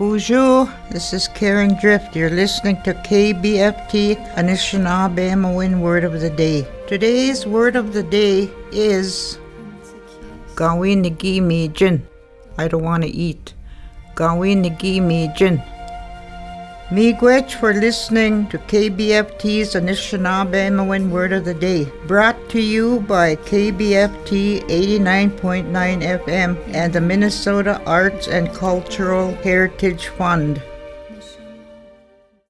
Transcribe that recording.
Boozhoo, this is Karen Drift. You're listening to KBFT Anishinaabe Anishinaabemowin Word of the Day. Today's word of the day is Gawin Nagi Mijin. I don't want to eat. Gawin Nagi Mijin. Miigwech for listening to KBFT's Anishinaabe Word of the Day, brought to you by KBFT 89.9 FM and the Minnesota Arts and Cultural Heritage Fund.